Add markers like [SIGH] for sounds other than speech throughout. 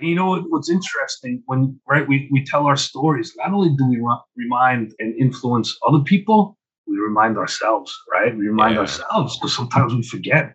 You know what's interesting when right we, we tell our stories. Not only do we remind and influence other people, we remind ourselves. Right, we remind yeah. ourselves because sometimes we forget.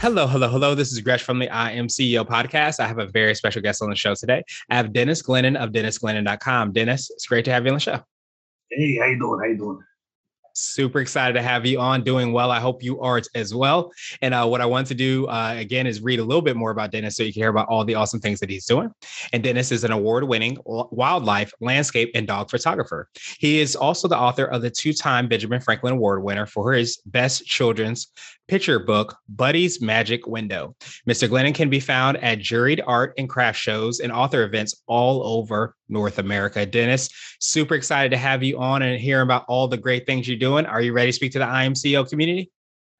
Hello, hello, hello. This is Gresh from the I Am CEO podcast. I have a very special guest on the show today. I have Dennis Glennon of DennisGlennon.com. Dennis, it's great to have you on the show. Hey, how you doing? How you doing? Super excited to have you on. Doing well. I hope you are as well. And uh, what I want to do uh, again is read a little bit more about Dennis so you can hear about all the awesome things that he's doing. And Dennis is an award winning wildlife, landscape, and dog photographer. He is also the author of the two time Benjamin Franklin Award winner for his best children's picture book, Buddy's Magic Window. Mr. Glennon can be found at juried art and craft shows and author events all over North America. Dennis, super excited to have you on and hear about all the great things you're doing. Are you ready to speak to the I Am CEO community?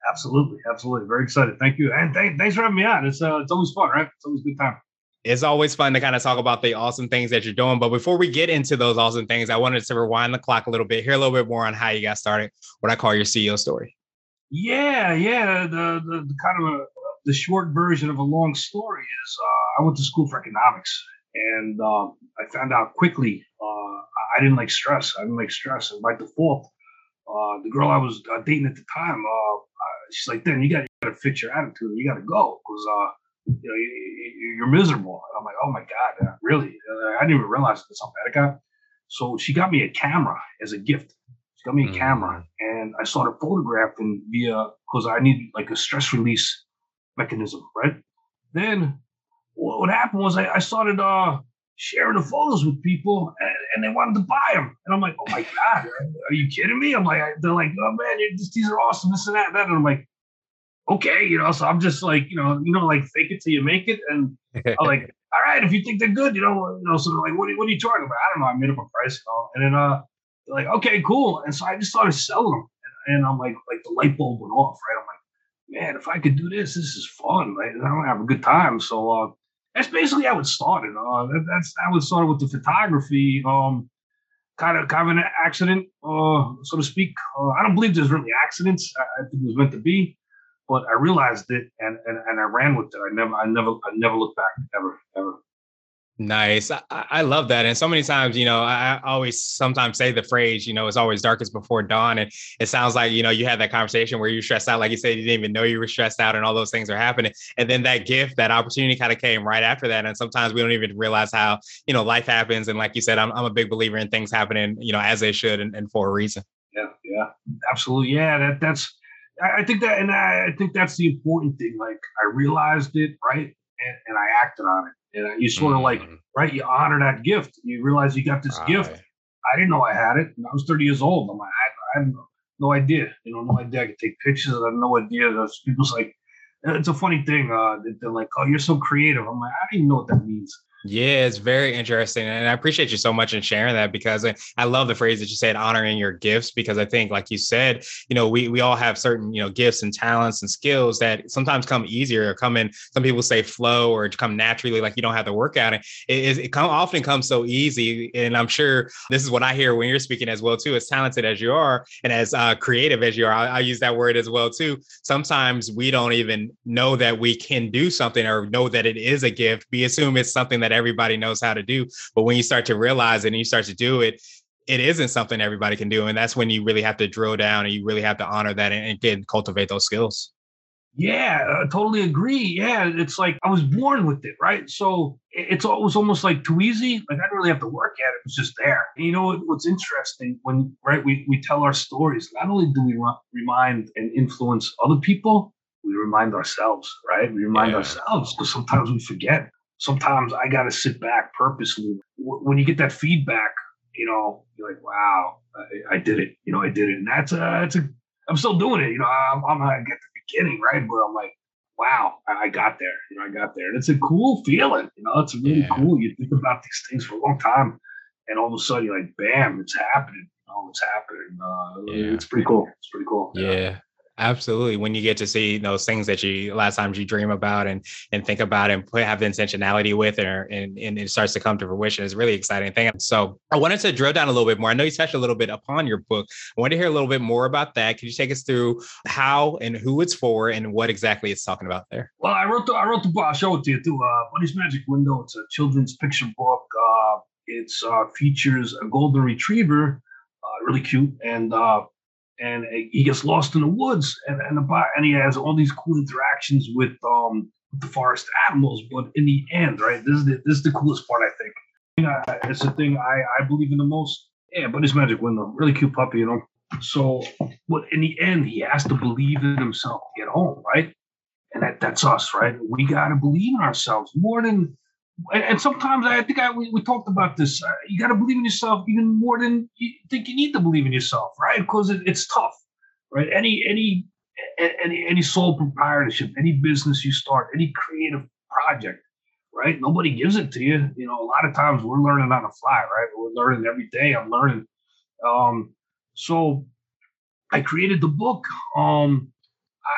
Absolutely, absolutely. Very excited. Thank you, and th- thanks for having me on. It's uh, it's always fun, right? It's always a good time. It's always fun to kind of talk about the awesome things that you're doing. But before we get into those awesome things, I wanted to rewind the clock a little bit, hear a little bit more on how you got started, what I call your CEO story. Yeah, yeah. The the, the kind of a, the short version of a long story is uh, I went to school for economics, and uh, I found out quickly uh, I didn't like stress. I didn't like stress, and by default, uh, the girl I was uh, dating at the time, uh, she's like, "Then you got to fix your attitude. You got to go because you know you, are miserable." I'm like, "Oh my god, really?" I didn't even realize that's how bad it got. So she got me a camera as a gift. She got me a mm-hmm. camera, and I started photographing via because I need like a stress release mechanism, right? Then what happened was I, I started uh, sharing the photos with people, and, and, they wanted to buy them, and I'm like, oh my god, are, you kidding me? I'm like, they're like, oh man, just, these are awesome, this and that, and that, and I'm like, okay, you know, so I'm just like, you know, you know, like fake it till you make it, and [LAUGHS] I'm like, all right, if you think they're good, you know, you know, so like, what, what are you talking about? I don't know, I made up a price, know, and then uh like, okay, cool. And so I just started selling them. And, and I'm like, like the light bulb went off, right? I'm like, man, if I could do this, this is fun, right? And I don't have a good time. So uh, that's basically how it started. Uh, that, that's how it started with the photography. Um, kind of, kind of an accident, uh, so to speak. Uh, I don't believe there's really accidents. I, I think it was meant to be, but I realized it and, and, and I ran with it. I never, I never, I never looked back ever, ever. Nice. I, I, love that. And so many times, you know, I always sometimes say the phrase, you know, it's always darkest before dawn. And it sounds like, you know, you had that conversation where you're stressed out. Like you said, you didn't even know you were stressed out and all those things are happening. And then that gift, that opportunity kind of came right after that. And sometimes we don't even realize how, you know, life happens. And like you said, I'm, I'm a big believer in things happening, you know, as they should and, and for a reason. Yeah. Yeah. Absolutely. Yeah. That, that's, I think that, and I, I think that's the important thing. Like I realized it, right. And, and I acted on it and you sort of like, mm-hmm. right, you honor that gift. You realize you got this right. gift. I didn't know I had it. I was 30 years old. I'm like, I, I had no idea. You know, no idea I could take pictures. I had no idea. There's people's like, it's a funny thing. Uh, they're like, oh, you're so creative. I'm like, I don't even know what that means. Yeah, it's very interesting. And I appreciate you so much in sharing that because I love the phrase that you said, honoring your gifts, because I think, like you said, you know, we we all have certain, you know, gifts and talents and skills that sometimes come easier or come in, some people say flow or come naturally, like you don't have to work at it. It, it come, often comes so easy. And I'm sure this is what I hear when you're speaking as well, too, as talented as you are and as uh, creative as you are. I, I use that word as well, too. Sometimes we don't even know that we can do something or know that it is a gift. We assume it's something that that everybody knows how to do. But when you start to realize it and you start to do it, it isn't something everybody can do. And that's when you really have to drill down and you really have to honor that and, and cultivate those skills. Yeah, I totally agree. Yeah, it's like I was born with it, right? So it's it was almost like too easy. Like I didn't really have to work at it; it was just there. And you know what's interesting when right we we tell our stories. Not only do we remind and influence other people, we remind ourselves, right? We remind yeah. ourselves because sometimes we forget sometimes I got to sit back purposely. When you get that feedback, you know, you're like, wow, I, I did it. You know, I did it. And that's a, that's a, I'm still doing it. You know, I'm, I'm not at the beginning, right? But I'm like, wow, I got there. You know, I got there. And it's a cool feeling. You know, it's really yeah. cool. You think about these things for a long time, and all of a sudden you're like, bam, it's happening. You know, it's happening. Uh, yeah. It's pretty cool. It's pretty cool. Yeah. yeah. Absolutely. When you get to see those things that you of times you dream about and and think about and put, have the intentionality with it and, and it starts to come to fruition is really exciting thing. So I wanted to drill down a little bit more. I know you touched a little bit upon your book. I wanted to hear a little bit more about that. Could you take us through how and who it's for and what exactly it's talking about there? Well, I wrote the I wrote the book. I'll show it to you too. Uh, Buddy's Magic Window. It's a children's picture book. Uh, it's uh, features a golden retriever, uh, really cute, and uh, and he gets lost in the woods and and, the, and he has all these cool interactions with um with the forest animals but in the end right this is the, this is the coolest part i think. It's the thing i i believe in the most. Yeah but his magic window really cute puppy you know? So but in the end he has to believe in himself get home right? And that that's us right? We got to believe in ourselves more than and, sometimes I think I we, we talked about this. Uh, you got to believe in yourself even more than you think you need to believe in yourself, right? Because it, it's tough, right? Any any any any sole proprietorship, any business you start, any creative project, right? Nobody gives it to you. You know, a lot of times we're learning on the fly, right? We're learning every day. I'm learning. Um, so I created the book. Um,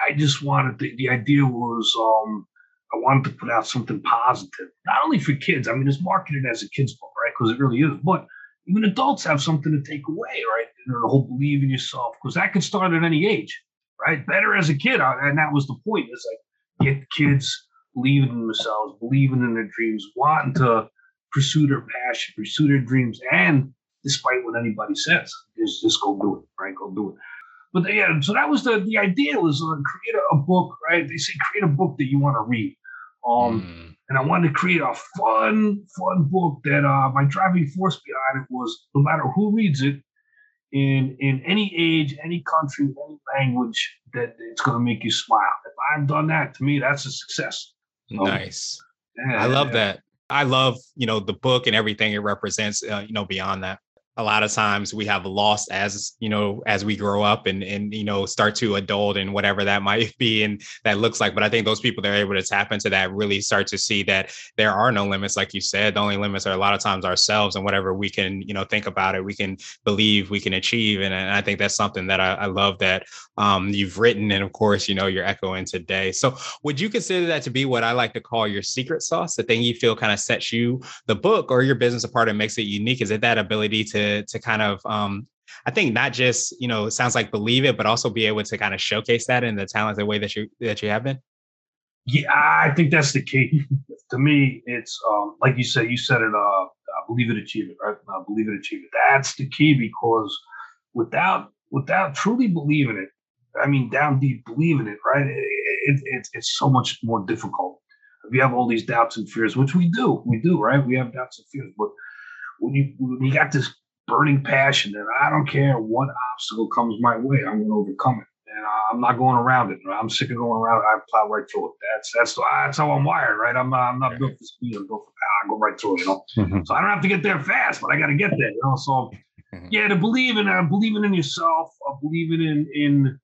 I just wanted the, the idea was um, I wanted to put out something positive, not only for kids. I mean, it's marketed as a kids book, right? Because it really is. But even adults have something to take away, right? The whole believe in yourself, because that can start at any age, right? Better as a kid, uh, and that was the point. Is like get kids believing in themselves, believing in their dreams, wanting to pursue their passion, pursue their dreams, and despite what anybody says, just just go do it, right? Go do it. But yeah, so that was the the idea was uh, create a book, right? They say create a book that you want to read. Um, mm. And I wanted to create a fun, fun book that uh, my driving force behind it was no matter who reads it, in in any age, any country, any language, that it's going to make you smile. If I've done that, to me, that's a success. So, nice. Yeah, I love yeah. that. I love you know the book and everything it represents. Uh, you know beyond that a lot of times we have lost as you know as we grow up and and you know start to adult and whatever that [LAUGHS] might be and that looks like but i think those people that are able to tap into that really start to see that there are no limits like you said the only limits are a lot of times ourselves and whatever we can you know think about it we can believe we can achieve and, and i think that's something that I, I love that um, you've written and of course you know you're echoing today. So would you consider that to be what i like to call your secret sauce the thing you feel kind of sets you the book or your business apart and makes it unique? Is it that ability to to kind of um, I think not just you know it sounds like believe it, but also be able to kind of showcase that in the talented way that you that you have been. Yeah, I think that's the key. [LAUGHS] to me, it's um, like you said. You said it. Uh, uh, believe it, achieve it. Right? Uh, believe it, achieve it. That's the key because without without truly believing it, I mean, down deep believing it, right? It, it, it's so much more difficult. If you have all these doubts and fears, which we do, we do, right? We have doubts and fears, but when you when you got this burning passion that I don't care what obstacle comes my way, I'm going to overcome it. And I'm not going around it. I'm sick of going around it. I plow right through it. That's that's that's how I'm wired, right? I'm not, I'm not built for speed. I'm built for power. I go right through it, you know. Mm-hmm. So I don't have to get there fast, but I got to get there, you know. So mm-hmm. yeah, to believe in uh, believing in yourself, uh, believing in in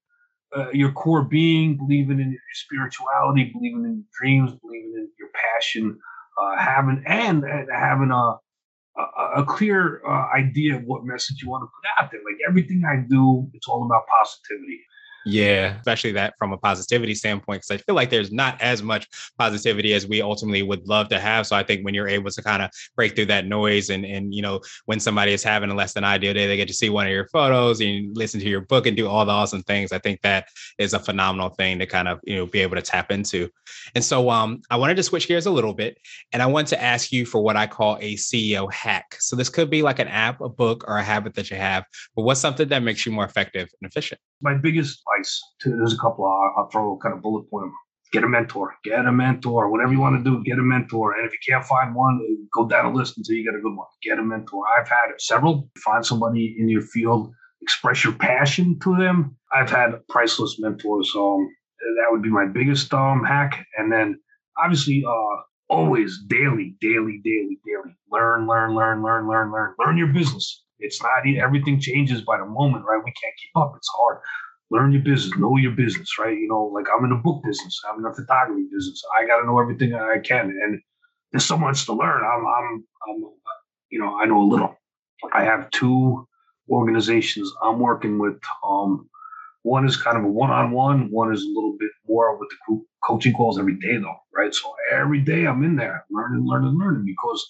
uh, your core being, believing in your spirituality, believing in your dreams, believing in your passion, uh, having and, and having a a, clear uh, idea of what message you want to put out there. Like everything I do, it's all about positivity. Yeah, especially that from a positivity standpoint, because I feel like there's not as much positivity as we ultimately would love to have. So I think when you're able to kind of break through that noise and and you know when somebody is having a less than ideal day, they get to see one of your photos and listen to your book and do all the awesome things. I think that is a phenomenal thing to kind of you know be able to tap into. And so um, I wanted to switch gears a little bit, and I want to ask you for what I call a CEO hack. So this could be like an app, a book, or a habit that you have, but what's something that makes you more effective and efficient? My biggest advice to there's a couple I'll, I'll throw kind of bullet point get a mentor, get a mentor, whatever you want to do, get a mentor. And if you can't find one, go down a list until you get a good one. Get a mentor. I've had several. Find somebody in your field, express your passion to them. I've had priceless mentors. Um, that would be my biggest um hack. And then obviously, uh, always daily, daily, daily, daily. Learn, learn, learn, learn, learn, learn. Learn your business. It's not everything changes by the moment, right? We can't keep up. It's hard learn your business, know your business, right? You know, like I'm in the book business, I'm in the photography business. I got to know everything I can, and there's so much to learn. I'm, I'm, I'm, you know, I know a little. I have two organizations I'm working with. Um, one is kind of a one-on-one. One is a little bit more with the group coaching calls every day, though, right? So every day I'm in there learning, learning, learning because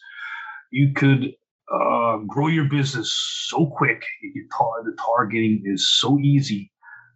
you could uh, grow your business so quick. You tar- the targeting is so easy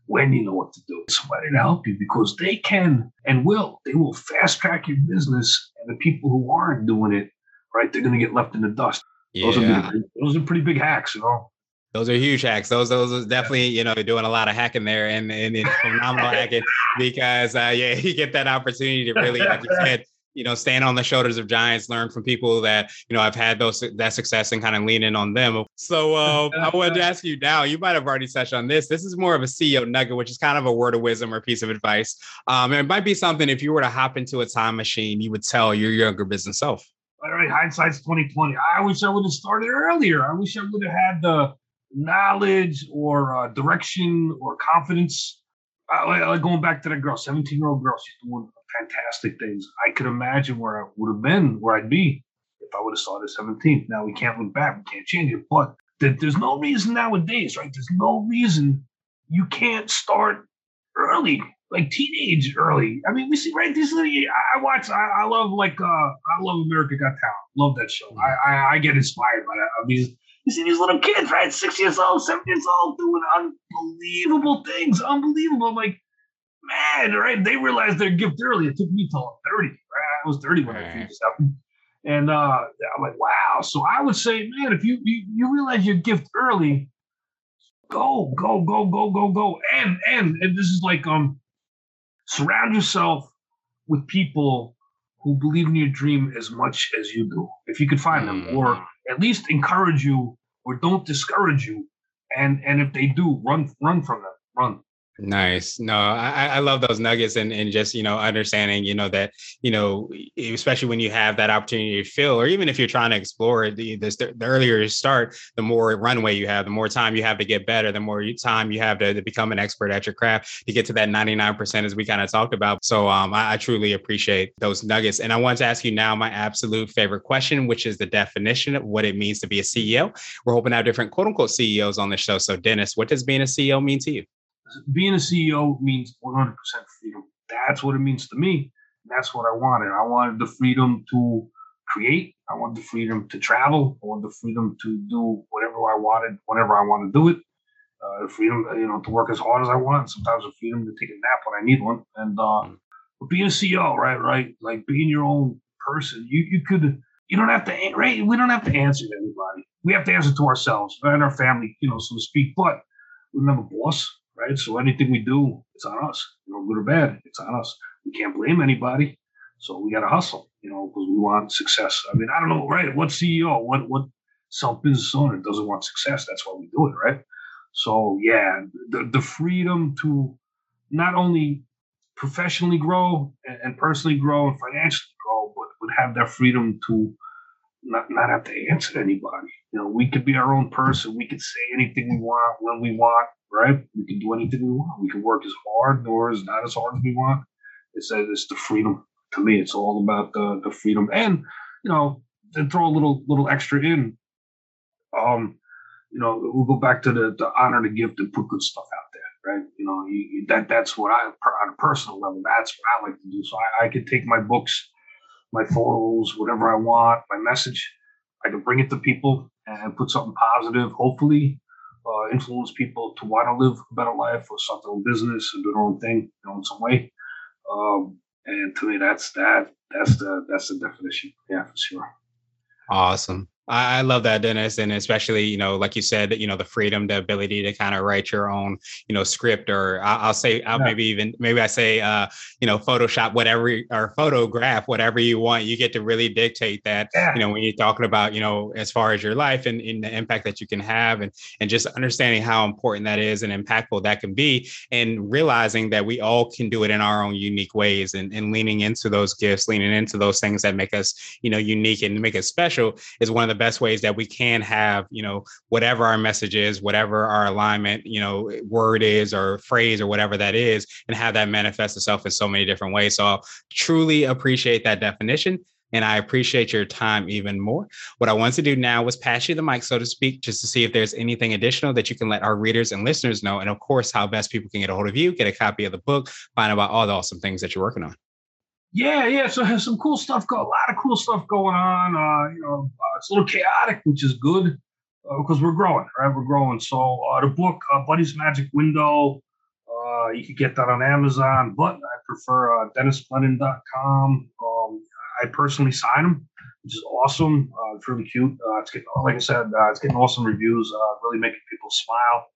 when you know what to do. Somebody to help you because they can and will. They will fast track your business, and the people who aren't doing it, right, they're going to get left in the dust. Yeah. Those, are big, those are pretty big hacks, you know. Those are huge hacks. Those those are definitely you know doing a lot of hacking there and and, and phenomenal [LAUGHS] hacking because uh, yeah [LAUGHS] you get that opportunity to really like you said you know, stand on the shoulders of giants, learn from people that, you know, I've had those that success and kind of lean in on them. So uh, [LAUGHS] I wanted to ask you now, you might have already touched on this. This is more of a CEO nugget, which is kind of a word of wisdom or piece of advice. Um, it might be something if you were to hop into a time machine, you would tell your younger business self. All right, hindsight's 2020. I wish I would have started earlier. I wish I would have had the knowledge or uh, direction or confidence. Like going back to that girl, 17 year old girl, she's doing fantastic things. I could imagine where I would have been, where I'd be if I would have started 17. Now we can't look back, we can't change it, but there's no reason nowadays, right? There's no reason you can't start early, like teenage early. I mean, we see right these. Little. I watch. I, I love like uh, I love America Got Talent. Love that show. I, I, I get inspired by that. I mean, you see these little kids, right? Six years old, seven years old, doing unbelievable things. Unbelievable. I'm like, man, right? They realized their gift early. It took me till 30. Right? I was 30 when right. this happened. And uh, I'm like, wow. So I would say, man, if you, you you realize your gift early, go, go, go, go, go, go. And and and this is like um surround yourself with people who believe in your dream as much as you do. If you could find them, or mm. At least encourage you, or don't discourage you. And and if they do, run run from them. Run. Nice. No, I, I love those nuggets and, and just, you know, understanding, you know, that, you know, especially when you have that opportunity to feel, or even if you're trying to explore it, the, the, the, earlier you start, the more runway you have, the more time you have to get better, the more time you have to, to become an expert at your craft to get to that 99% as we kind of talked about. So um, I, I truly appreciate those nuggets. And I want to ask you now my absolute favorite question, which is the definition of what it means to be a CEO. We're hoping to have different quote unquote CEOs on the show. So Dennis, what does being a CEO mean to you? Being a CEO means 100% freedom. That's what it means to me. That's what I wanted. I wanted the freedom to create. I wanted the freedom to travel. I wanted the freedom to do whatever I wanted, whenever I want to do it. Uh, the freedom, you know, to work as hard as I want. Sometimes the freedom to take a nap when I need one. And uh, mm. but being a CEO, right, right, like being your own person, you you could you don't have to right. We don't have to answer to anybody. We have to answer to ourselves and our family, you know, so to speak. But we don't have a boss right? So anything we do, it's on us, you know, good or bad, it's on us. We can't blame anybody. So we got to hustle, you know, because we want success. I mean, I don't know, right? What CEO, what what self business owner doesn't want success? That's why we do it, right? So yeah, the the freedom to not only professionally grow and, personally grow and financially grow, but would have that freedom to not not have to answer anybody. You know, we could be our own person. We could say anything we want when we want right? We can do anything we want. We can work as hard or as not as hard as we want. It's it's the freedom. To me, it's all about the the freedom, and you know, then throw a little little extra in. Um, you know, we'll go back to the the honor the gift and put good stuff out there, right? You know, you, that that's what I on a personal level. That's what I like to do. So I, I could take my books, my photos, whatever I want, my message. I can bring it to people and put something positive, hopefully, uh, influence people to want to live a better life or start their own business and do their own thing, you know, in some way. Um, and to me, that's that. That's the that's the definition. Yeah, for sure. Awesome. I love that, Dennis, and especially you know, like you said, you know, the freedom, the ability to kind of write your own, you know, script, or I'll, say, I'll yeah. maybe even maybe I say, uh, you know, Photoshop whatever or photograph whatever you want. You get to really dictate that. Yeah. You know, when you're talking about, you know, as far as your life and, and the impact that you can have, and and just understanding how important that is and impactful that can be, and realizing that we all can do it in our own unique ways, and and leaning into those gifts, leaning into those things that make us, you know, unique and make us special is one of the best ways that we can have, you know, whatever our message is, whatever our alignment, you know, word is or phrase or whatever that is, and have that manifest itself in so many different ways. So I truly appreciate that definition. And I appreciate your time even more. What I want to do now was pass you the mic, so to speak, just to see if there's anything additional that you can let our readers and listeners know. And of course, how best people can get a hold of you, get a copy of the book, find out about all the awesome things that you're working on. Yeah, yeah. So has some cool stuff Got A lot of cool stuff going on. Uh, you know, uh, it's a little chaotic, which is good because uh, we're growing, right? We're growing. So uh, the book, uh, Buddy's Magic Window, uh, you can get that on Amazon, but I prefer uh, DennisGlennon.com. Um, I personally sign them, which is awesome. Uh, it's really cute. Uh, it's getting, like I said, uh, it's getting awesome reviews. Uh, really making people smile.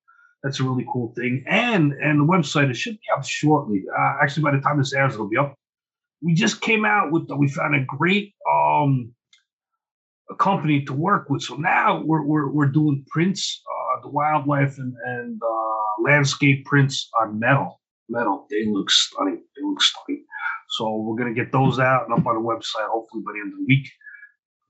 That's a really cool thing. And and the website it should be up shortly. Actually, by the time this airs, it'll be up we just came out with we found a great um a company to work with. So now we're we're, we're doing prints, uh, the wildlife and and uh, landscape prints on metal. Metal, they look stunning. They look stunning. So we're gonna get those out and up on the website hopefully by the end of the week.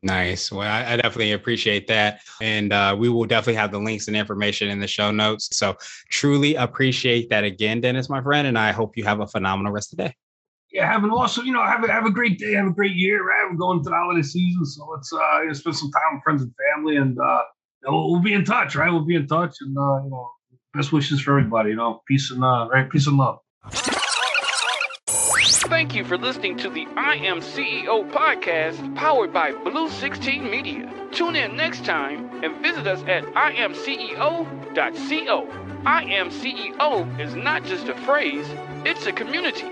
Nice. Well, I, I definitely appreciate that. And uh, we will definitely have the links and information in the show notes. So truly appreciate that again, Dennis, my friend. And I hope you have a phenomenal rest of the day yeah, have an awesome, you know, have a, have a great day, have a great year, right? We're going to the holiday season, so let's uh, you know, spend some time with friends and family, and uh, we'll, we'll, be in touch, right? We'll be in touch, and uh, you know, best wishes for everybody, you know, peace and uh, right, peace and love. Thank you for listening to the I Am CEO podcast powered by Blue 16 Media. Tune in next time and visit us at imceo.co. I Am CEO is not just a phrase, it's a community.